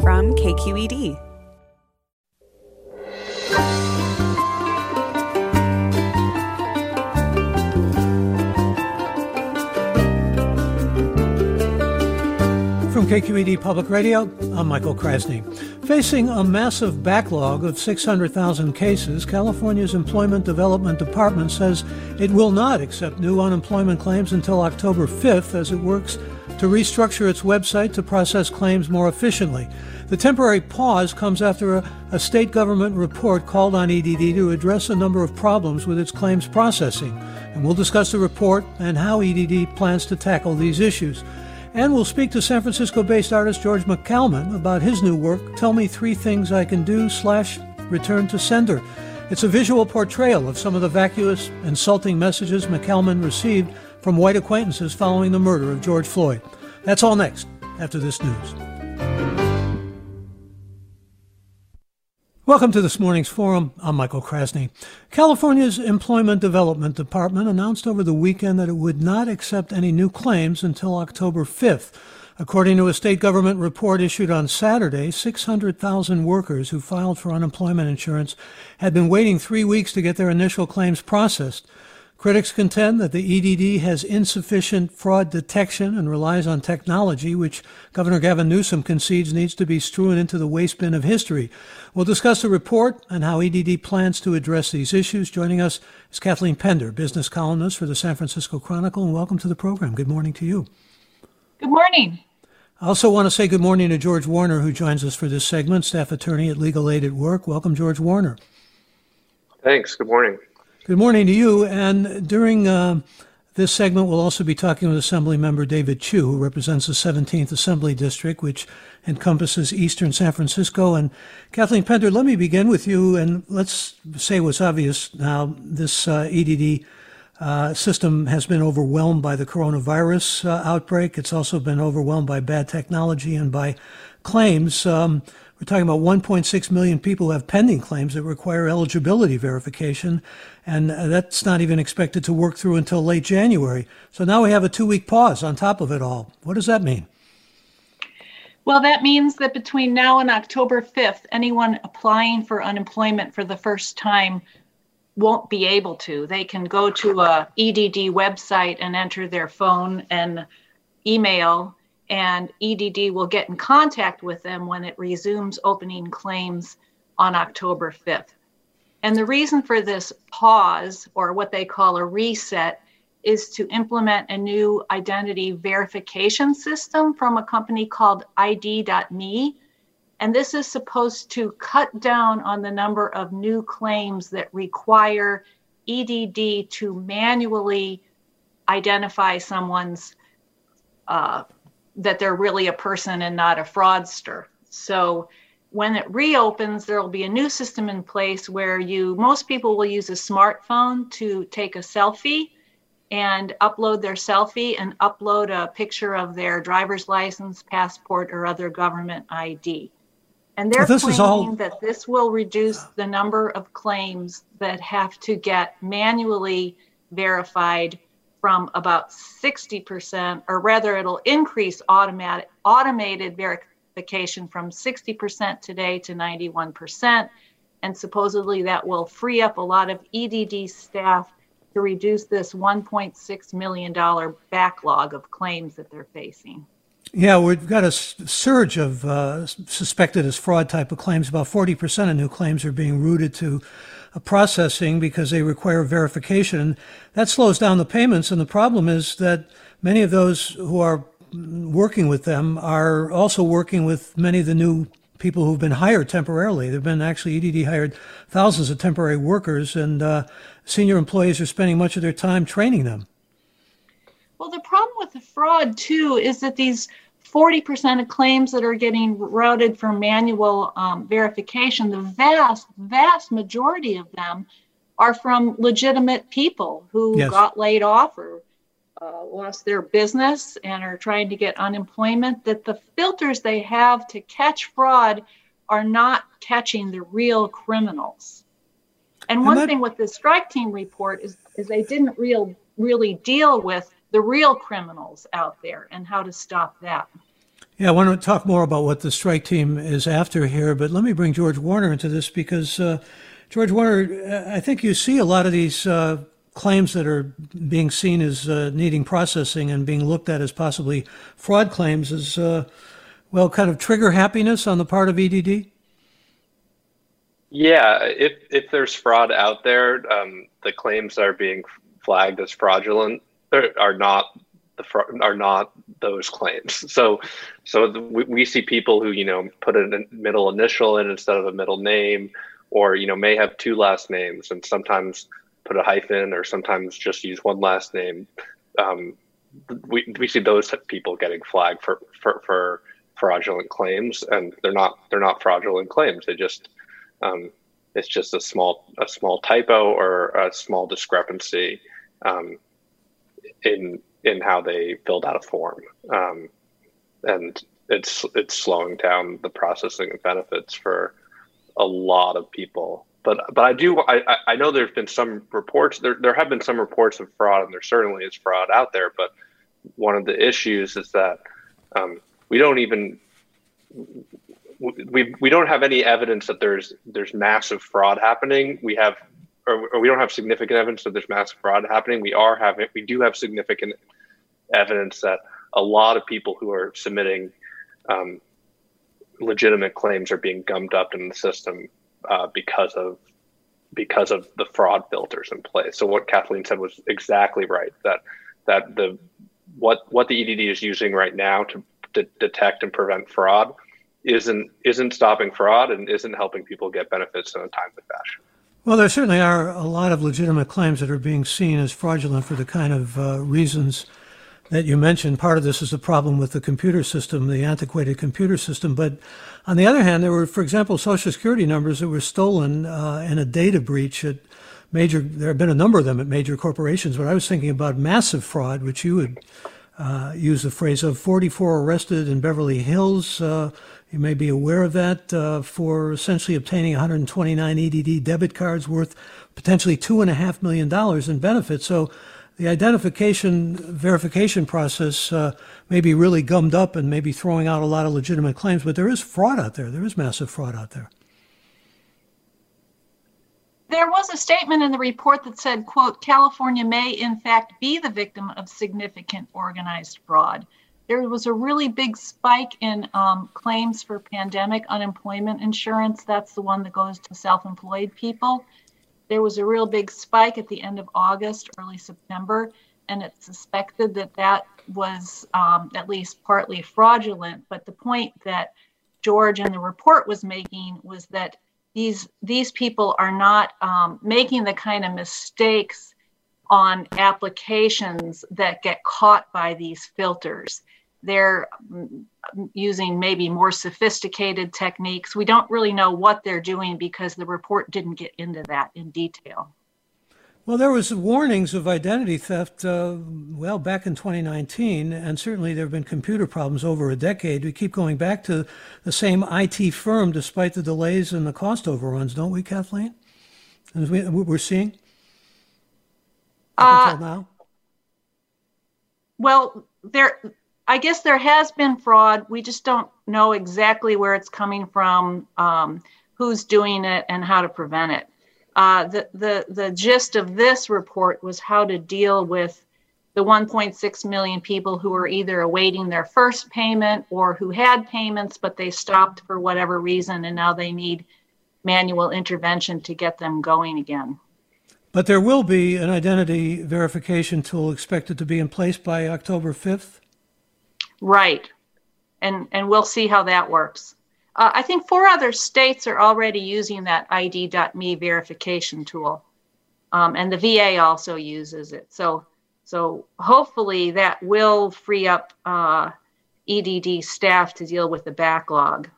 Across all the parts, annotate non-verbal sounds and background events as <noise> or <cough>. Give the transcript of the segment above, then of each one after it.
from KQED. From KQED Public Radio, I'm Michael Krasny. Facing a massive backlog of 600,000 cases, California's Employment Development Department says it will not accept new unemployment claims until October 5th as it works to restructure its website to process claims more efficiently. The temporary pause comes after a, a, state government report called on EDD to address a number of problems with its claims processing. And we'll discuss the report and how EDD plans to tackle these issues. And we'll speak to San Francisco based artist George McCalman about his new work, Tell Me Three Things I Can Do slash Return to Sender. It's a visual portrayal of some of the vacuous, insulting messages McCalman received from white acquaintances following the murder of George Floyd. That's all next, after this news. Welcome to this morning's forum. I'm Michael Krasny. California's Employment Development Department announced over the weekend that it would not accept any new claims until October 5th. According to a state government report issued on Saturday, 600,000 workers who filed for unemployment insurance had been waiting three weeks to get their initial claims processed. Critics contend that the EDD has insufficient fraud detection and relies on technology, which Governor Gavin Newsom concedes needs to be strewn into the waste bin of history. We'll discuss the report and how EDD plans to address these issues. Joining us is Kathleen Pender, business columnist for the San Francisco Chronicle, and welcome to the program. Good morning to you. Good morning. I also want to say good morning to George Warner, who joins us for this segment, staff attorney at Legal Aid at Work. Welcome, George Warner. Thanks. Good morning. Good morning to you. And during uh, this segment, we'll also be talking with Assembly Member David Chiu, who represents the 17th Assembly District, which encompasses eastern San Francisco. And Kathleen Pender, let me begin with you, and let's say what's obvious now. This uh, EDD uh, system has been overwhelmed by the coronavirus uh, outbreak. It's also been overwhelmed by bad technology and by claims. Um, we're talking about 1.6 million people who have pending claims that require eligibility verification, and that's not even expected to work through until late January. So now we have a two week pause on top of it all. What does that mean? Well, that means that between now and October 5th, anyone applying for unemployment for the first time won't be able to. They can go to a EDD website and enter their phone and email and EDD will get in contact with them when it resumes opening claims on October 5th. And the reason for this pause, or what they call a reset, is to implement a new identity verification system from a company called ID.me. And this is supposed to cut down on the number of new claims that require EDD to manually identify someone's uh, that they're really a person and not a fraudster. So when it reopens, there will be a new system in place where you most people will use a smartphone to take a selfie and upload their selfie and upload a picture of their driver's license, passport, or other government ID. And they're well, claiming all... that this will reduce the number of claims that have to get manually verified from about 60%, or rather, it'll increase automatic, automated verification from 60% today to 91%. And supposedly that will free up a lot of EDD staff to reduce this $1.6 million backlog of claims that they're facing. Yeah, we've got a surge of uh, suspected as fraud type of claims. About 40% of new claims are being routed to processing because they require verification. That slows down the payments. And the problem is that many of those who are working with them are also working with many of the new people who've been hired temporarily. They've been actually EDD hired thousands of temporary workers, and uh, senior employees are spending much of their time training them. Well, the problem with the fraud, too, is that these 40% of claims that are getting routed for manual um, verification, the vast, vast majority of them are from legitimate people who yes. got laid off or uh, lost their business and are trying to get unemployment. That the filters they have to catch fraud are not catching the real criminals. And, and one that... thing with the strike team report is, is they didn't real, really deal with the real criminals out there and how to stop that. Yeah, I want to talk more about what the strike team is after here, but let me bring George Warner into this because, uh, George Warner, I think you see a lot of these uh, claims that are being seen as uh, needing processing and being looked at as possibly fraud claims is, uh, well, kind of trigger happiness on the part of EDD? Yeah, if, if there's fraud out there, um, the claims that are being flagged as fraudulent are not the are not those claims. <laughs> So, so the, we, we see people who you know put a middle initial in instead of a middle name, or you know may have two last names and sometimes put a hyphen or sometimes just use one last name. Um, we we see those people getting flagged for, for for fraudulent claims, and they're not they're not fraudulent claims. They just um, it's just a small a small typo or a small discrepancy. Um, in in how they filled out a form, um, and it's it's slowing down the processing of benefits for a lot of people. But but I do I, I know there's been some reports there there have been some reports of fraud, and there certainly is fraud out there. But one of the issues is that um, we don't even we we don't have any evidence that there's there's massive fraud happening. We have or, or, we don't have significant evidence that there's massive fraud happening. We are having, we do have significant evidence that a lot of people who are submitting um, legitimate claims are being gummed up in the system uh, because of because of the fraud filters in place. So what Kathleen said was exactly right. That that the what what the EDD is using right now to, to detect and prevent fraud isn't isn't stopping fraud and isn't helping people get benefits in a timely fashion. Well, there certainly are a lot of legitimate claims that are being seen as fraudulent for the kind of uh, reasons that you mentioned. Part of this is a problem with the computer system, the antiquated computer system. But on the other hand, there were, for example, Social Security numbers that were stolen uh, in a data breach at major. There have been a number of them at major corporations. But I was thinking about massive fraud, which you would uh, use the phrase of 44 arrested in Beverly Hills. Uh, you may be aware of that uh, for essentially obtaining 129 EDD debit cards worth potentially $2.5 million in benefits. So the identification verification process uh, may be really gummed up and maybe throwing out a lot of legitimate claims, but there is fraud out there. There is massive fraud out there. There was a statement in the report that said, quote, California may in fact be the victim of significant organized fraud there was a really big spike in um, claims for pandemic unemployment insurance. That's the one that goes to self employed people. There was a real big spike at the end of August, early September, and it's suspected that that was um, at least partly fraudulent. But the point that George and the report was making was that these these people are not um, making the kind of mistakes on applications that get caught by these filters they're using maybe more sophisticated techniques. We don't really know what they're doing because the report didn't get into that in detail. Well, there was warnings of identity theft, uh, well, back in 2019, and certainly there have been computer problems over a decade. We keep going back to the same IT firm despite the delays and the cost overruns, don't we, Kathleen? As we, we're seeing up uh, until now. Well, there I guess there has been fraud. We just don't know exactly where it's coming from, um, who's doing it, and how to prevent it. Uh, the, the, the gist of this report was how to deal with the 1.6 million people who are either awaiting their first payment or who had payments, but they stopped for whatever reason, and now they need manual intervention to get them going again. But there will be an identity verification tool expected to be in place by October 5th? Right. And, and we'll see how that works. Uh, I think four other states are already using that ID.me verification tool. Um, and the VA also uses it. So, so hopefully that will free up uh, EDD staff to deal with the backlog.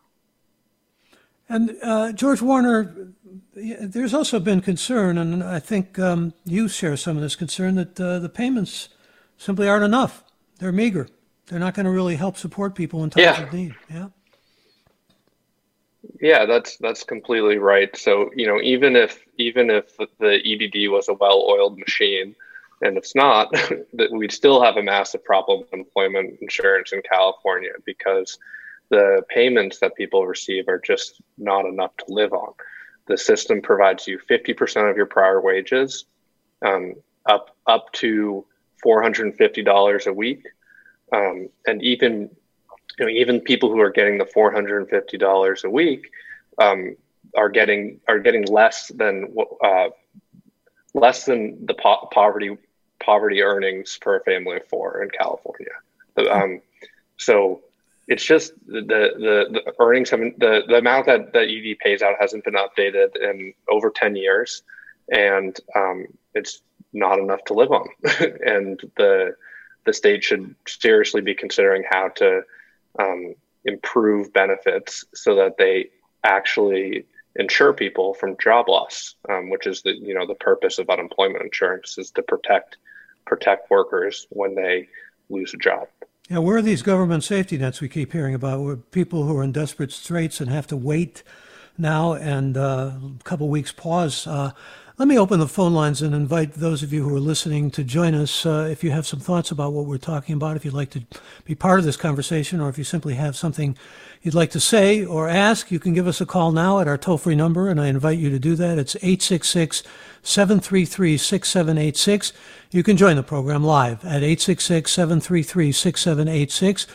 And uh, George Warner, there's also been concern, and I think um, you share some of this concern that uh, the payments simply aren't enough. They're meager. They're not going to really help support people in times yeah. of need. Yeah. Yeah, that's that's completely right. So you know, even if even if the EDD was a well-oiled machine, and it's not, <laughs> that we'd still have a massive problem with employment insurance in California because the payments that people receive are just not enough to live on. The system provides you 50% of your prior wages, um, up up to $450 a week, um, and even you know even people who are getting the $450 a week um, are getting are getting less than uh, less than the po- poverty poverty earnings a family of four in California. Um, so it's just the, the, the earnings haven't the, the amount that that ED pays out hasn't been updated in over 10 years and um, it's not enough to live on <laughs> and the the state should seriously be considering how to um, improve benefits so that they actually insure people from job loss um, which is the you know the purpose of unemployment insurance is to protect protect workers when they lose a job yeah, where are these government safety nets we keep hearing about? Where people who are in desperate straits and have to wait now and uh, a couple weeks pause. Uh, let me open the phone lines and invite those of you who are listening to join us. Uh, if you have some thoughts about what we're talking about, if you'd like to be part of this conversation, or if you simply have something you'd like to say or ask, you can give us a call now at our toll free number, and I invite you to do that. It's 866 733 6786. You can join the program live at 866 733 6786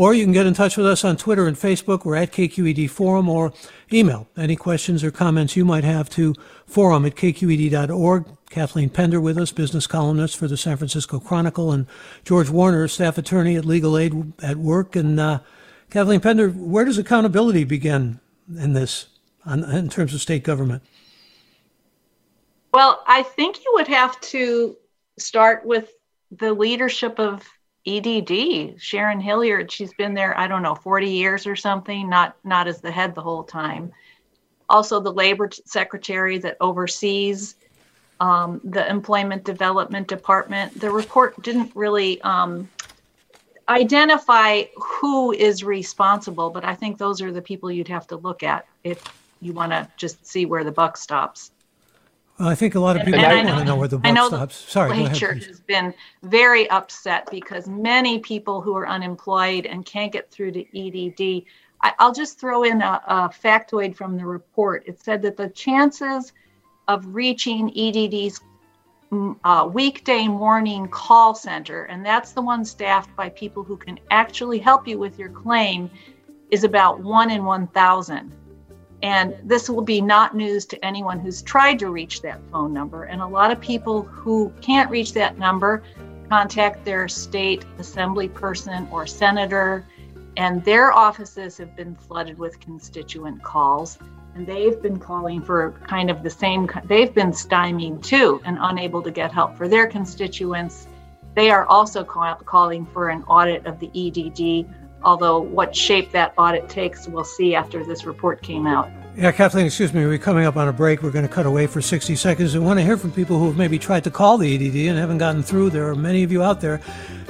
or you can get in touch with us on Twitter and Facebook. We're at KQED Forum or email any questions or comments you might have to forum at kqed.org. Kathleen Pender with us, business columnist for the San Francisco Chronicle, and George Warner, staff attorney at Legal Aid at Work. And uh, Kathleen Pender, where does accountability begin in this, on, in terms of state government? Well, I think you would have to start with the leadership of EDD, Sharon Hilliard, she's been there, I don't know, 40 years or something, not not as the head the whole time. Also, the labor secretary that oversees um, the employment development department. The report didn't really um, identify who is responsible, but I think those are the people you'd have to look at if you want to just see where the buck stops. Well, I think a lot of people don't want to know where the buck stops. Sorry, go ahead, please. has been very upset because many people who are unemployed and can't get through to EDD. I, will just throw in a, a factoid from the report. It said that the chances of reaching EDD's mm, uh, weekday morning call center, and that's the one staffed by people who can actually help you with your claim, is about one in 1,000. And this will be not news to anyone who's tried to reach that phone number. And a lot of people who can't reach that number contact their state assembly person or senator, and their offices have been flooded with constituent calls. And they've been calling for kind of the same, they've been stymied too and unable to get help for their constituents. They are also call, calling for an audit of the EDD although what shape that audit takes, we'll see after this report came out. Yeah, Kathleen, excuse me, we're coming up on a break. We're going to cut away for 60 seconds. We want to hear from people who have maybe tried to call the EDD and haven't gotten through. There are many of you out there.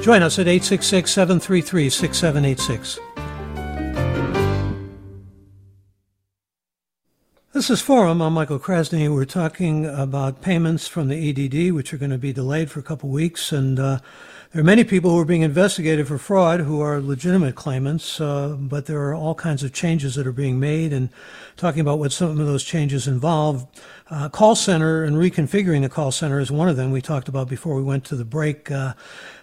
Join us at 866 733 6786. This is Forum. I'm Michael Krasny. We're talking about payments from the EDD, which are going to be delayed for a couple weeks. And uh, there are many people who are being investigated for fraud who are legitimate claimants, uh, but there are all kinds of changes that are being made. And talking about what some of those changes involve, uh, call center and reconfiguring the call center is one of them. We talked about before we went to the break. Uh,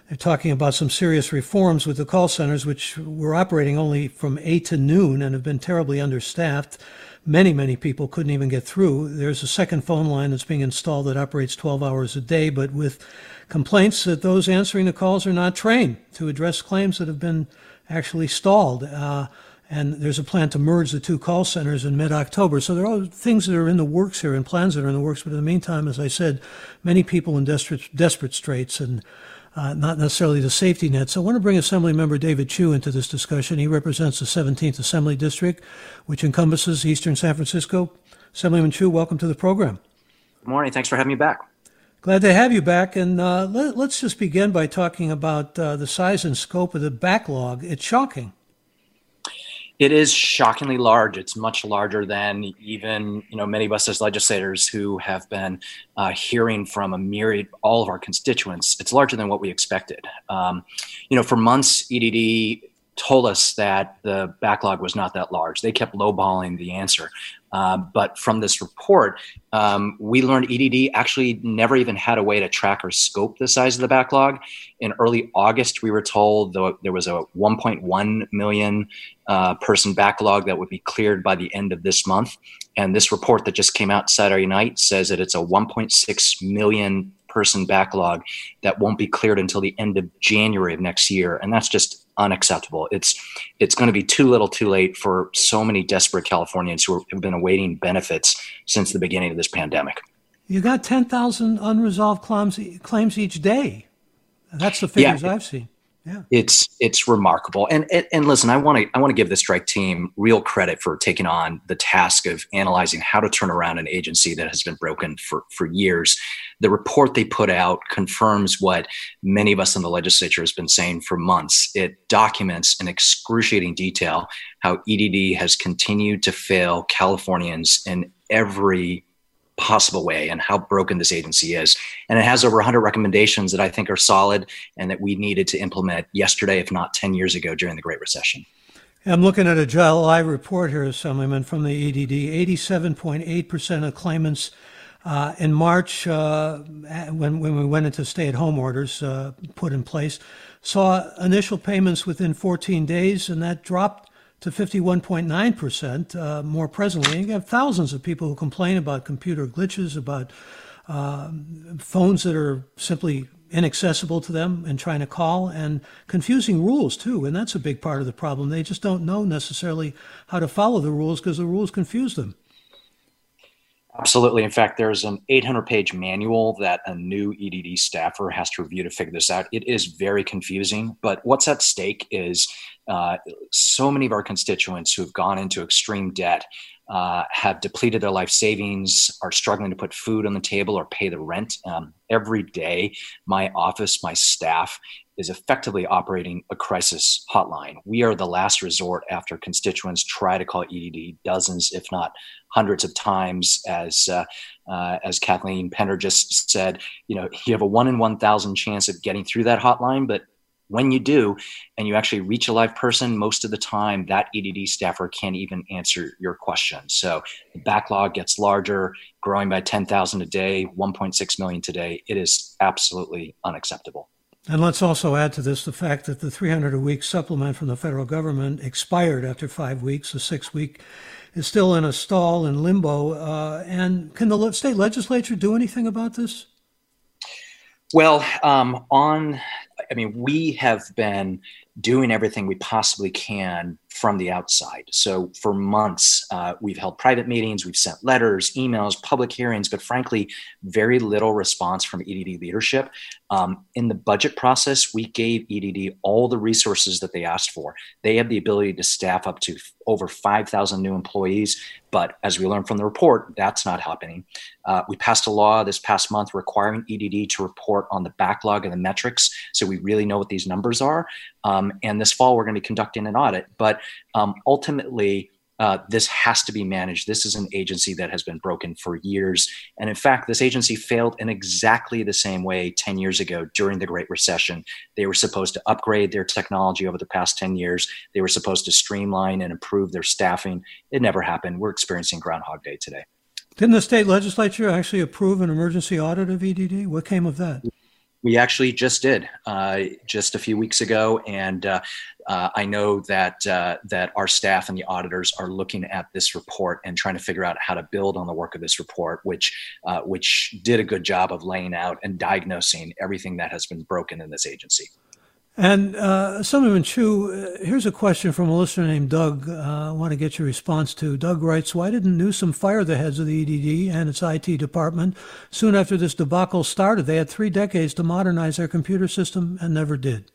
they're talking about some serious reforms with the call centers, which were operating only from 8 to noon and have been terribly understaffed. Many, many people couldn't even get through. There's a second phone line that's being installed that operates 12 hours a day, but with complaints that those answering the calls are not trained to address claims that have been actually stalled. Uh, and there's a plan to merge the two call centers in mid-October. So there are things that are in the works here and plans that are in the works. But in the meantime, as I said, many people in desperate, desperate straits. And uh, not necessarily the safety net. So I want to bring Assemblymember David Chiu into this discussion. He represents the 17th Assembly District, which encompasses eastern San Francisco. Assemblyman Chiu, welcome to the program. Good morning. Thanks for having me back. Glad to have you back. And uh, let, us just begin by talking about uh, the size and scope of the backlog. It's shocking. It is shockingly large. It's much larger than even you know many of us as legislators who have been uh, hearing from a myriad, all of our constituents. It's larger than what we expected. Um, you know, for months, EDD told us that the backlog was not that large. They kept lowballing the answer. Uh, but from this report, um, we learned EDD actually never even had a way to track or scope the size of the backlog. In early August, we were told there was a 1.1 million uh, person backlog that would be cleared by the end of this month. And this report that just came out Saturday night says that it's a 1.6 million person backlog that won't be cleared until the end of January of next year. And that's just unacceptable. It's it's going to be too little, too late for so many desperate Californians who have been awaiting benefits since the beginning of this pandemic. You got ten thousand unresolved claims claims each day. That's the figures yeah. I've seen. Yeah. It's it's remarkable. And and, and listen, I want to I want to give the strike team real credit for taking on the task of analyzing how to turn around an agency that has been broken for for years. The report they put out confirms what many of us in the legislature has been saying for months. It documents in excruciating detail how EDD has continued to fail Californians in every possible way and how broken this agency is. And it has over 100 recommendations that I think are solid and that we needed to implement yesterday, if not 10 years ago during the Great Recession. I'm looking at a July report here, Assemblyman, from the EDD. 87.8% of claimants uh, in March, uh, when, when we went into stay at home orders uh, put in place, saw initial payments within 14 days, and that dropped to 51.9% uh, more presently. you have thousands of people who complain about computer glitches, about uh, phones that are simply inaccessible to them and trying to call, and confusing rules too. And that's a big part of the problem. They just don't know necessarily how to follow the rules because the rules confuse them. Absolutely. In fact, there's an 800 page manual that a new EDD staffer has to review to figure this out. It is very confusing, but what's at stake is uh, so many of our constituents who have gone into extreme debt uh, have depleted their life savings, are struggling to put food on the table or pay the rent. Um, every day, my office, my staff is effectively operating a crisis hotline. We are the last resort after constituents try to call EDD dozens, if not hundreds of times. As uh, uh, as Kathleen Pender just said, you know, you have a one in one thousand chance of getting through that hotline, but when you do and you actually reach a live person most of the time that edd staffer can't even answer your question so the backlog gets larger growing by 10000 a day 1.6 million today it is absolutely unacceptable and let's also add to this the fact that the 300 a week supplement from the federal government expired after five weeks. The six week is still in a stall in limbo. Uh, and can the state legislature do anything about this? Well, um, on, I mean, we have been doing everything we possibly can from the outside. So for months, uh, we've held private meetings, we've sent letters, emails, public hearings, but frankly, very little response from EDD leadership. Um, in the budget process, we gave EDD all the resources that they asked for. They have the ability to staff up to over 5,000 new employees, but as we learned from the report, that's not happening. Uh, we passed a law this past month requiring EDD to report on the backlog and the metrics, so we really know what these numbers are. Um, and this fall, we're going to be conducting an audit. But um, ultimately, uh, this has to be managed. This is an agency that has been broken for years. And in fact, this agency failed in exactly the same way 10 years ago during the Great Recession. They were supposed to upgrade their technology over the past 10 years, they were supposed to streamline and improve their staffing. It never happened. We're experiencing Groundhog Day today. Didn't the state legislature actually approve an emergency audit of EDD? What came of that? We actually just did uh, just a few weeks ago, and uh, uh, I know that uh, that our staff and the auditors are looking at this report and trying to figure out how to build on the work of this report, which uh, which did a good job of laying out and diagnosing everything that has been broken in this agency. And uh, Assemblyman Chiu, uh, here's a question from a listener named Doug. Uh, I want to get your response to. Doug writes, "Why didn't Newsom fire the heads of the EDD and its IT department soon after this debacle started? They had three decades to modernize their computer system and never did."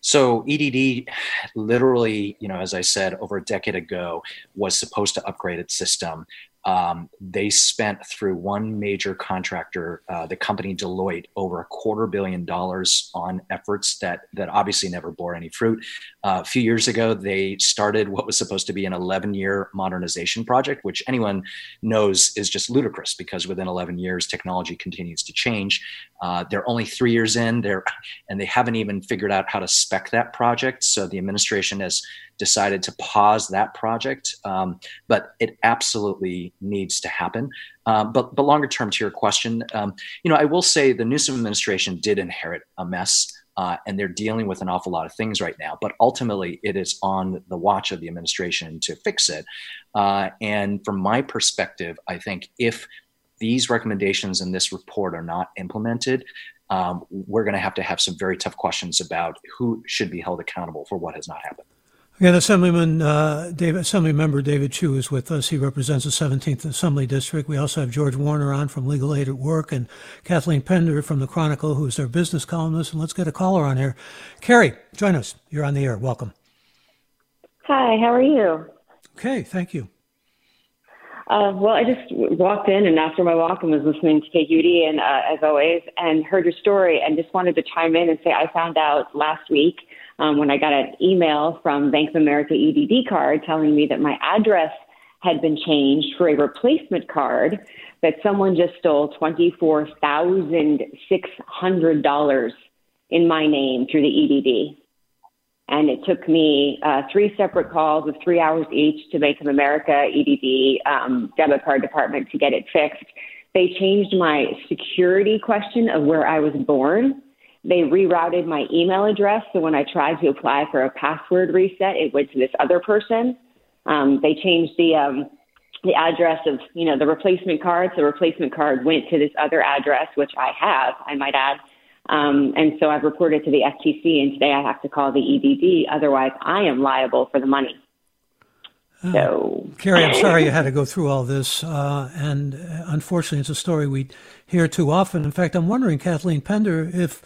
So EDD, literally, you know, as I said, over a decade ago, was supposed to upgrade its system um, they spent through one major contractor, uh, the company Deloitte, over a quarter billion dollars on efforts that that obviously never bore any fruit. Uh, a few years ago, they started what was supposed to be an 11-year modernization project, which anyone knows is just ludicrous because within 11 years, technology continues to change. Uh, they're only three years in, there, and they haven't even figured out how to spec that project. So the administration has decided to pause that project, um, but it absolutely needs to happen. Uh, but but longer term, to your question, um, you know, I will say the Newsom administration did inherit a mess. Uh, and they're dealing with an awful lot of things right now. But ultimately, it is on the watch of the administration to fix it. Uh, and from my perspective, I think if these recommendations in this report are not implemented, um, we're going to have to have some very tough questions about who should be held accountable for what has not happened. Again, Assemblyman uh, David, Assembly Member David Chiu is with us. He represents the 17th Assembly District. We also have George Warner on from Legal Aid at Work and Kathleen Pender from the Chronicle, who's their business columnist. And let's get a caller on here. Carrie, join us. You're on the air. Welcome. Hi, how are you? Okay, thank you. Uh, well, I just walked in, and after my walk, I was listening to KQED, and uh, as always, and heard your story, and just wanted to chime in and say I found out last week um, when I got an email from Bank of America EDD card telling me that my address had been changed for a replacement card that someone just stole $24,600 in my name through the EDD. And it took me uh, three separate calls of three hours each to Bank of America EDD um, debit card department to get it fixed. They changed my security question of where I was born they rerouted my email address. So when I tried to apply for a password reset, it went to this other person. Um, they changed the um, the address of you know the replacement card. So the replacement card went to this other address, which I have, I might add. Um, and so I've reported to the FTC, and today I have to call the EDD. Otherwise, I am liable for the money. Uh, so, Carrie, I'm sorry you had to go through all this, uh, and uh, unfortunately, it's a story we hear too often. In fact, I'm wondering, Kathleen Pender, if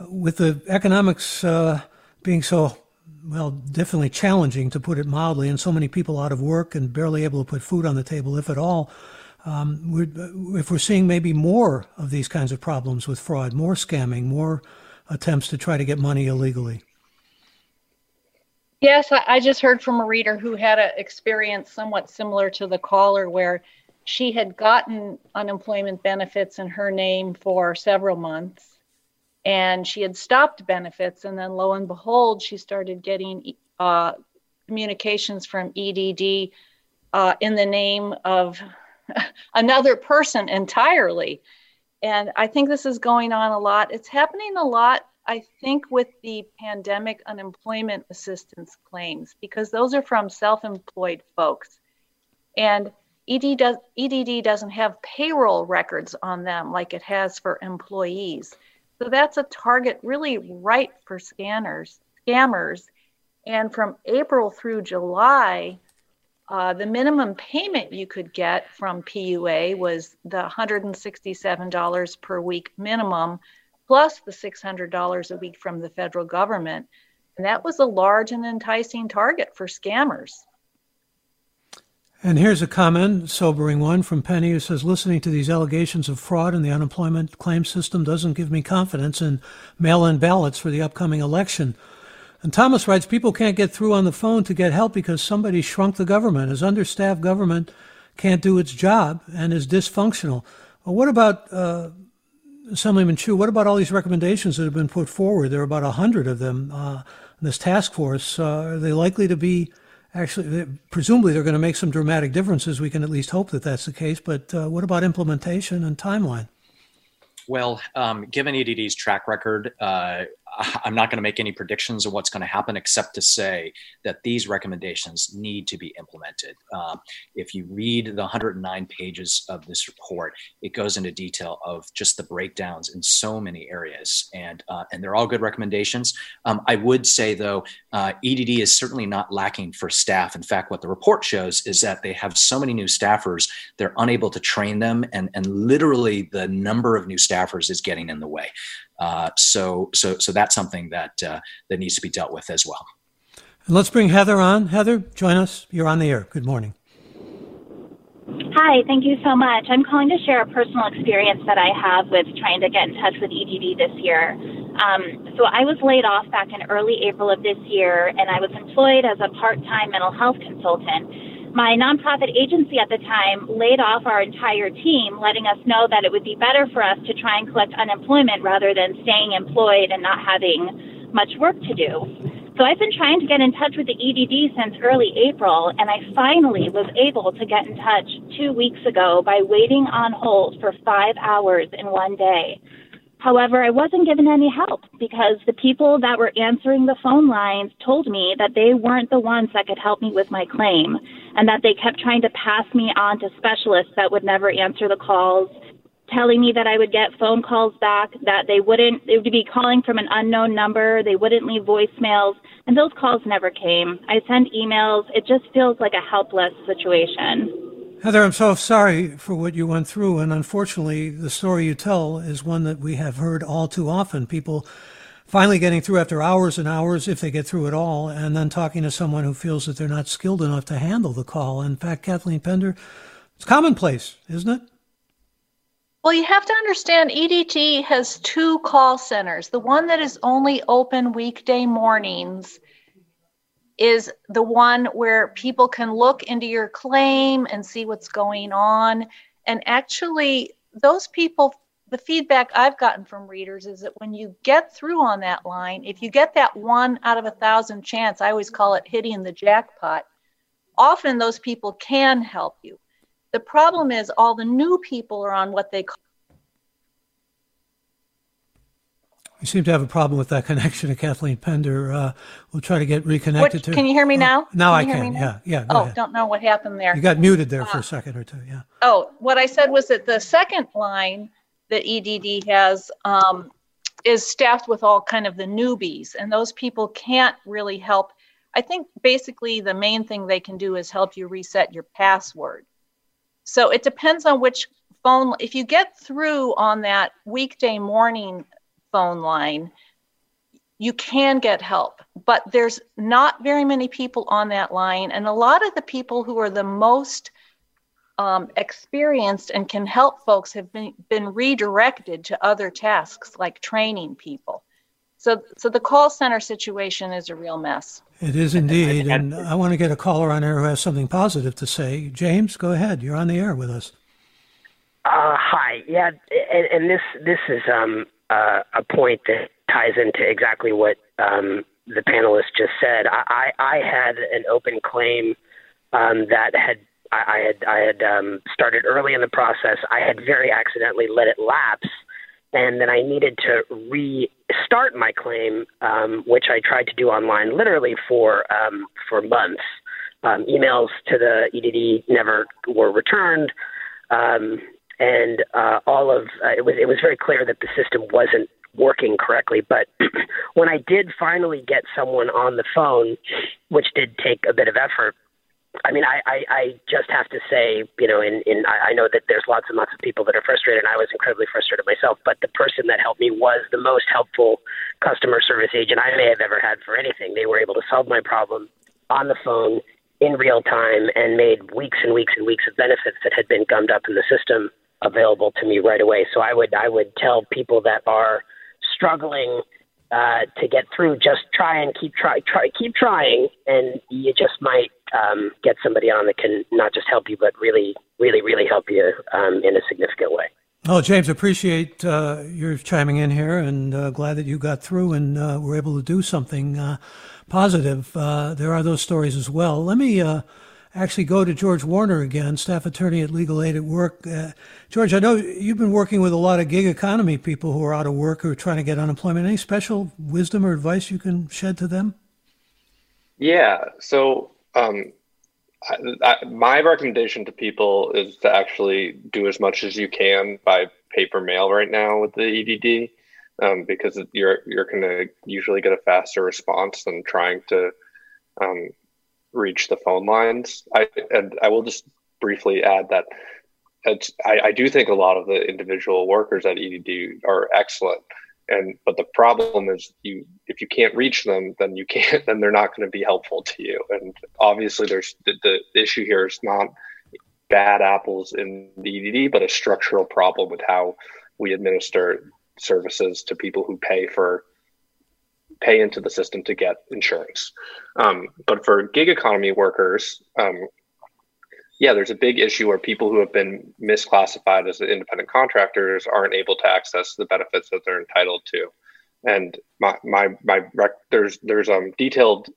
with the economics uh, being so well, definitely challenging to put it mildly, and so many people out of work and barely able to put food on the table, if at all. Um, we're, if we're seeing maybe more of these kinds of problems with fraud, more scamming, more attempts to try to get money illegally. Yes, I just heard from a reader who had an experience somewhat similar to the caller where she had gotten unemployment benefits in her name for several months and she had stopped benefits and then lo and behold she started getting uh, communications from edd uh, in the name of <laughs> another person entirely. And i think this is going on a lot. It's happening a lot i think with the pandemic unemployment assistance claims because those are from self-employed folks. And EDD doesn't have payroll records on them like it has for employees. So that's a target really ripe for scanners, scammers. And from April through July, uh, the minimum payment you could get from PUA was the $167 per week minimum, plus the $600 a week from the federal government. And that was a large and enticing target for scammers. And here's a comment, sobering one, from Penny who says Listening to these allegations of fraud in the unemployment claim system doesn't give me confidence in mail in ballots for the upcoming election. And Thomas writes People can't get through on the phone to get help because somebody shrunk the government. As understaffed government can't do its job and is dysfunctional. Well, what about, uh, Assemblyman Chiu, what about all these recommendations that have been put forward? There are about 100 of them. Uh, this task force, uh, are they likely to be actually, presumably they're going to make some dramatic differences. We can at least hope that that's the case. But uh, what about implementation and timeline? Well, um, given EDD's track record, uh, <laughs> I'm not going to make any predictions of what's going to happen, except to say that these recommendations need to be implemented. Um, if you read the 109 pages of this report, it goes into detail of just the breakdowns in so many areas, and uh, and they're all good recommendations. Um, I would say though, uh, EDD is certainly not lacking for staff. In fact, what the report shows is that they have so many new staffers, they're unable to train them, and and literally the number of new staffers is getting in the way. Uh, so, so, so that's something that uh, that needs to be dealt with as well. And let's bring Heather on. Heather, join us. You're on the air. Good morning. Hi, thank you so much. I'm calling to share a personal experience that I have with trying to get in touch with EDD this year. Um, so I was laid off back in early April of this year, and I was employed as a part-time mental health consultant my nonprofit agency at the time laid off our entire team, letting us know that it would be better for us to try and collect unemployment rather than staying employed and not having much work to do. So I've been trying to get in touch with the EDD since early April, and I finally was able to get in touch two weeks ago by waiting on hold for five hours in one day. However, I wasn't given any help because the people that were answering the phone lines told me that they weren't the ones that could help me with my claim and that they kept trying to pass me on to specialists that would never answer the calls, telling me that I would get phone calls back, that they wouldn't, they would be calling from an unknown number, they wouldn't leave voicemails, and those calls never came. I send emails. It just feels like a helpless situation. Heather, I'm so sorry for what you went through. And unfortunately, the story you tell is one that we have heard all too often. People finally getting through after hours and hours, if they get through at all, and then talking to someone who feels that they're not skilled enough to handle the call. In fact, Kathleen Pender, it's commonplace, isn't it? Well, you have to understand EDT has two call centers. The one that is only open weekday mornings is the one where people can look into your claim and see what's going on. And actually, those people, the feedback I've gotten from readers is that when you get through on that line, if you get that one out of a thousand chance, I always call it hitting the jackpot, often those people can help you. The problem is all the new people are on what they call We seem to have a problem with that <laughs> connection to Kathleen Pender. Uh, we'll try to get reconnected to. Can you hear me now? Uh, now can I can. Yeah, yeah. oh, ahead. don't know what happened there. You got muted there uh, for a second or two. Yeah. Oh, what I said was that the second line that EDD has um, is staffed with all kind of the newbies, and those people can't really help. I think basically the main thing they can do is help you reset your password. So it depends on which phone. If you get through on that weekday morning phone line, you can get help, but there's not very many people on that line. And a lot of the people who are the most um, experienced and can help folks have been, been redirected to other tasks like training people. So, so the call center situation is a real mess. It is indeed. And I want to get a caller on air who has something positive to say. James, go ahead. You're on the air with us. Uh, hi. Yeah, and, and this this is um, uh, a point that ties into exactly what um, the panelists just said. I, I, I had an open claim um, that had I, I had I had um, started early in the process. I had very accidentally let it lapse, and then I needed to restart my claim, um, which I tried to do online, literally for um, for months. Um, emails to the EDD never were returned. Um, and uh, all of uh, it was it was very clear that the system wasn't working correctly. But <clears throat> when I did finally get someone on the phone, which did take a bit of effort, I mean, I, I, I just have to say, you know, in, in I, I know that there's lots and lots of people that are frustrated, and I was incredibly frustrated myself. But the person that helped me was the most helpful customer service agent I may have ever had for anything. They were able to solve my problem on the phone in real time and made weeks and weeks and weeks of benefits that had been gummed up in the system available to me right away. So I would I would tell people that are struggling uh, to get through, just try and keep try try keep trying, and you just might um, get somebody on that can not just help you, but really really really help you um, in a significant way. Oh, James, appreciate uh, your chiming in here, and uh, glad that you got through and uh, were able to do something uh, positive. Uh, there are those stories as well. Let me actually go to George Warner again, staff attorney at Legal Aid at Work. Uh, George, I know you've been working with a lot of gig economy people who are out of work or are trying to get unemployment. Any special wisdom or advice you can shed to them? Yeah. So, um, I, I, my recommendation to people is to actually do as much as you can by paper mail right now with the EDD, um, because you're you're going to usually get a faster response than trying to um, reach the phone lines. I and I will just briefly add that I, I do think a lot of the individual workers at EDD are excellent and but the problem is you if you can't reach them then you can't <laughs> then they're not going to be helpful to you and obviously there's the, the issue here is not bad apples in the edd but a structural problem with how we administer services to people who pay for pay into the system to get insurance um, but for gig economy workers um, yeah, there's a big issue where people who have been misclassified as independent contractors aren't able to access the benefits that they're entitled to. And my my my rec- there's there's um detailed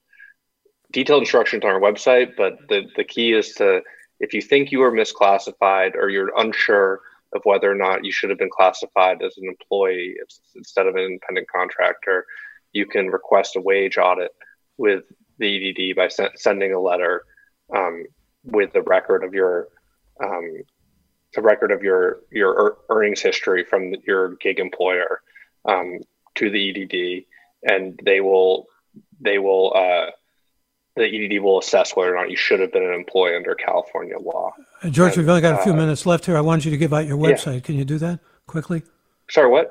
detailed instructions on our website, but the the key is to if you think you are misclassified or you're unsure of whether or not you should have been classified as an employee instead of an independent contractor, you can request a wage audit with the EDD by sending a letter um, with the record of your um, a record of your your earnings history from your gig employer um, to the EDD, and they will they will uh, the EDD will assess whether or not you should have been an employee under California law. George, and, we've only got a few uh, minutes left here. I wanted you to give out your website. Yeah. Can you do that quickly? Sorry, what?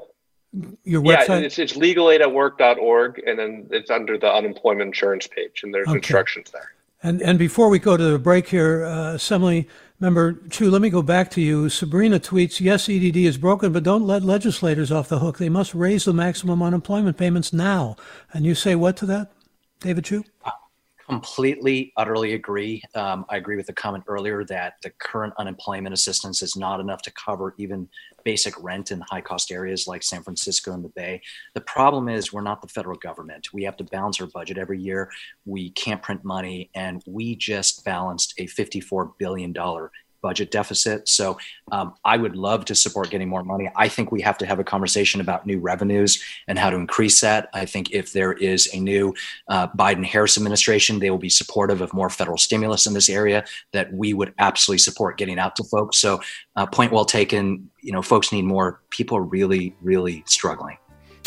Your website? Yeah, it's, it's legalaid.work.org, and then it's under the unemployment insurance page, and there's okay. instructions there. And, and before we go to the break here, uh, Assembly Member Chiu, let me go back to you. Sabrina tweets, yes, EDD is broken, but don't let legislators off the hook. They must raise the maximum unemployment payments now. And you say what to that, David Chiu? Completely, utterly agree. Um, I agree with the comment earlier that the current unemployment assistance is not enough to cover even basic rent in high cost areas like San Francisco and the Bay. The problem is we're not the federal government. We have to balance our budget every year. We can't print money, and we just balanced a $54 billion budget deficit. So um, I would love to support getting more money. I think we have to have a conversation about new revenues and how to increase that. I think if there is a new uh, Biden Harris administration, they will be supportive of more federal stimulus in this area that we would absolutely support getting out to folks. So, uh, point well taken. You know, folks need more. People are really, really struggling.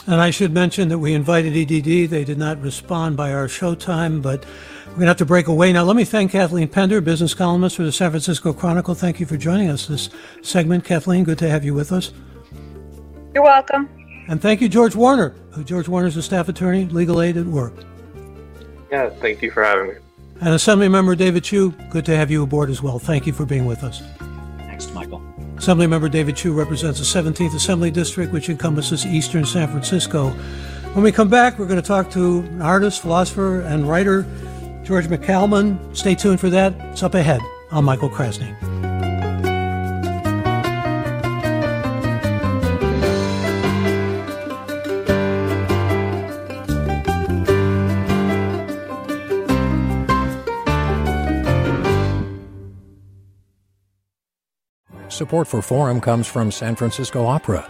And I should mention that we invited EDD. They did not respond by our showtime, but we're going to have to break away now. Let me thank Kathleen Pender, business columnist for the San Francisco Chronicle. Thank you for joining us this segment. Kathleen, good to have you with us. You're welcome. And thank you, George Warner. George Warner is a staff attorney, legal aid at work. Yeah, thank you for having me. And Assemblymember David Chiu, good to have you aboard as well. Thank you for being with us. Thanks, Michael. Assemblymember David Chiu represents the 17th Assembly District, which encompasses eastern San Francisco. When we come back, we're going to talk to an artist, philosopher, and writer George McCalman. Stay tuned for that. It's up ahead. I'm Michael Krasny. Support for Forum comes from San Francisco Opera.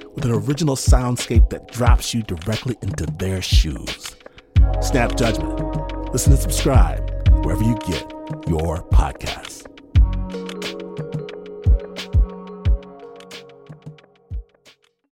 with an original soundscape that drops you directly into their shoes. Snap Judgment. Listen and subscribe wherever you get your podcasts.